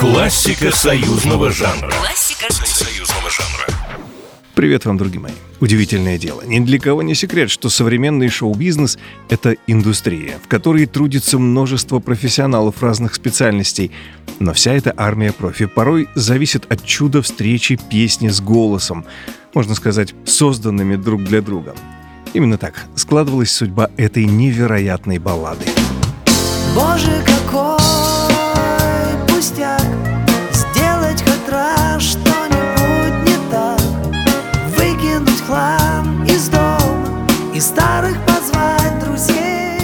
Классика союзного жанра. Классика союзного жанра. Привет вам, друзья мои. Удивительное дело. Ни для кого не секрет, что современный шоу-бизнес — это индустрия, в которой трудится множество профессионалов разных специальностей. Но вся эта армия профи порой зависит от чуда встречи песни с голосом, можно сказать, созданными друг для друга. Именно так складывалась судьба этой невероятной баллады. Старых позвать друзей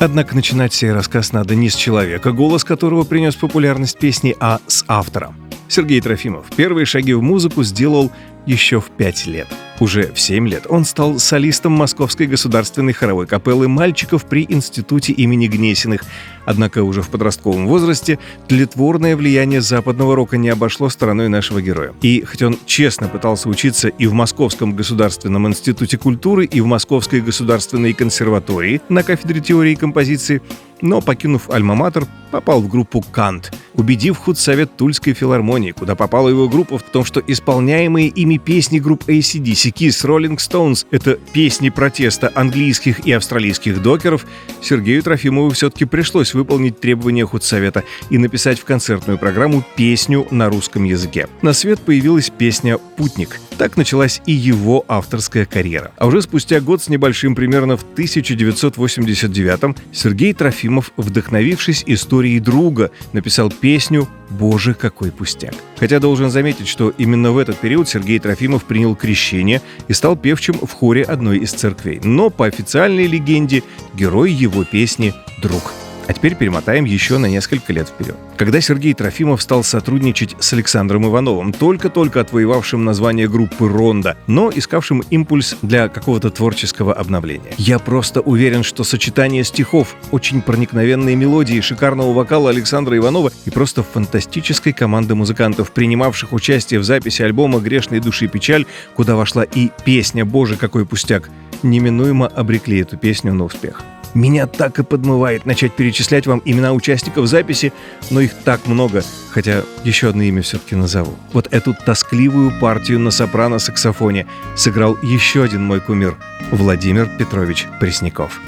Однако начинать сей рассказ надо не с человека, голос которого принес популярность песни, а с автора. Сергей Трофимов первые шаги в музыку сделал еще в пять лет – уже в 7 лет он стал солистом Московской государственной хоровой капеллы мальчиков при Институте имени Гнесиных. Однако уже в подростковом возрасте тлетворное влияние западного рока не обошло стороной нашего героя. И хоть он честно пытался учиться и в Московском государственном институте культуры, и в Московской государственной консерватории на кафедре теории композиции, но, покинув Альма-Матер, попал в группу «Кант», убедив худсовет Тульской филармонии, куда попала его группа в том, что исполняемые ими песни групп ACDC, Kiss, Rolling Stones — это песни протеста английских и австралийских докеров, Сергею Трофимову все-таки пришлось выполнить требования худсовета и написать в концертную программу песню на русском языке. На свет появилась песня «Путник», так началась и его авторская карьера. А уже спустя год с небольшим, примерно в 1989-м, Сергей Трофимов, вдохновившись историей друга, написал песню «Боже, какой пустяк». Хотя должен заметить, что именно в этот период Сергей Трофимов принял крещение и стал певчим в хоре одной из церквей. Но по официальной легенде герой его песни – друг. А теперь перемотаем еще на несколько лет вперед. Когда Сергей Трофимов стал сотрудничать с Александром Ивановым, только-только отвоевавшим название группы «Ронда», но искавшим импульс для какого-то творческого обновления. Я просто уверен, что сочетание стихов, очень проникновенные мелодии, шикарного вокала Александра Иванова и просто фантастической команды музыкантов, принимавших участие в записи альбома «Грешной души печаль», куда вошла и песня «Боже, какой пустяк», неминуемо обрекли эту песню на успех. Меня так и подмывает начать перечислять вам имена участников записи, но их так много, хотя еще одно имя все-таки назову. Вот эту тоскливую партию на сопрано-саксофоне сыграл еще один мой кумир – Владимир Петрович Пресняков.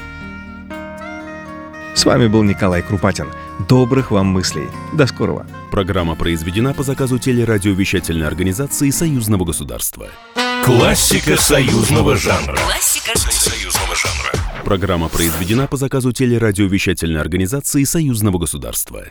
С вами был Николай Крупатин. Добрых вам мыслей. До скорого. Программа произведена по заказу телерадиовещательной организации Союзного государства. Классика союзного жанра. Союзного жанра. Программа произведена по заказу телерадиовещательной организации Союзного государства.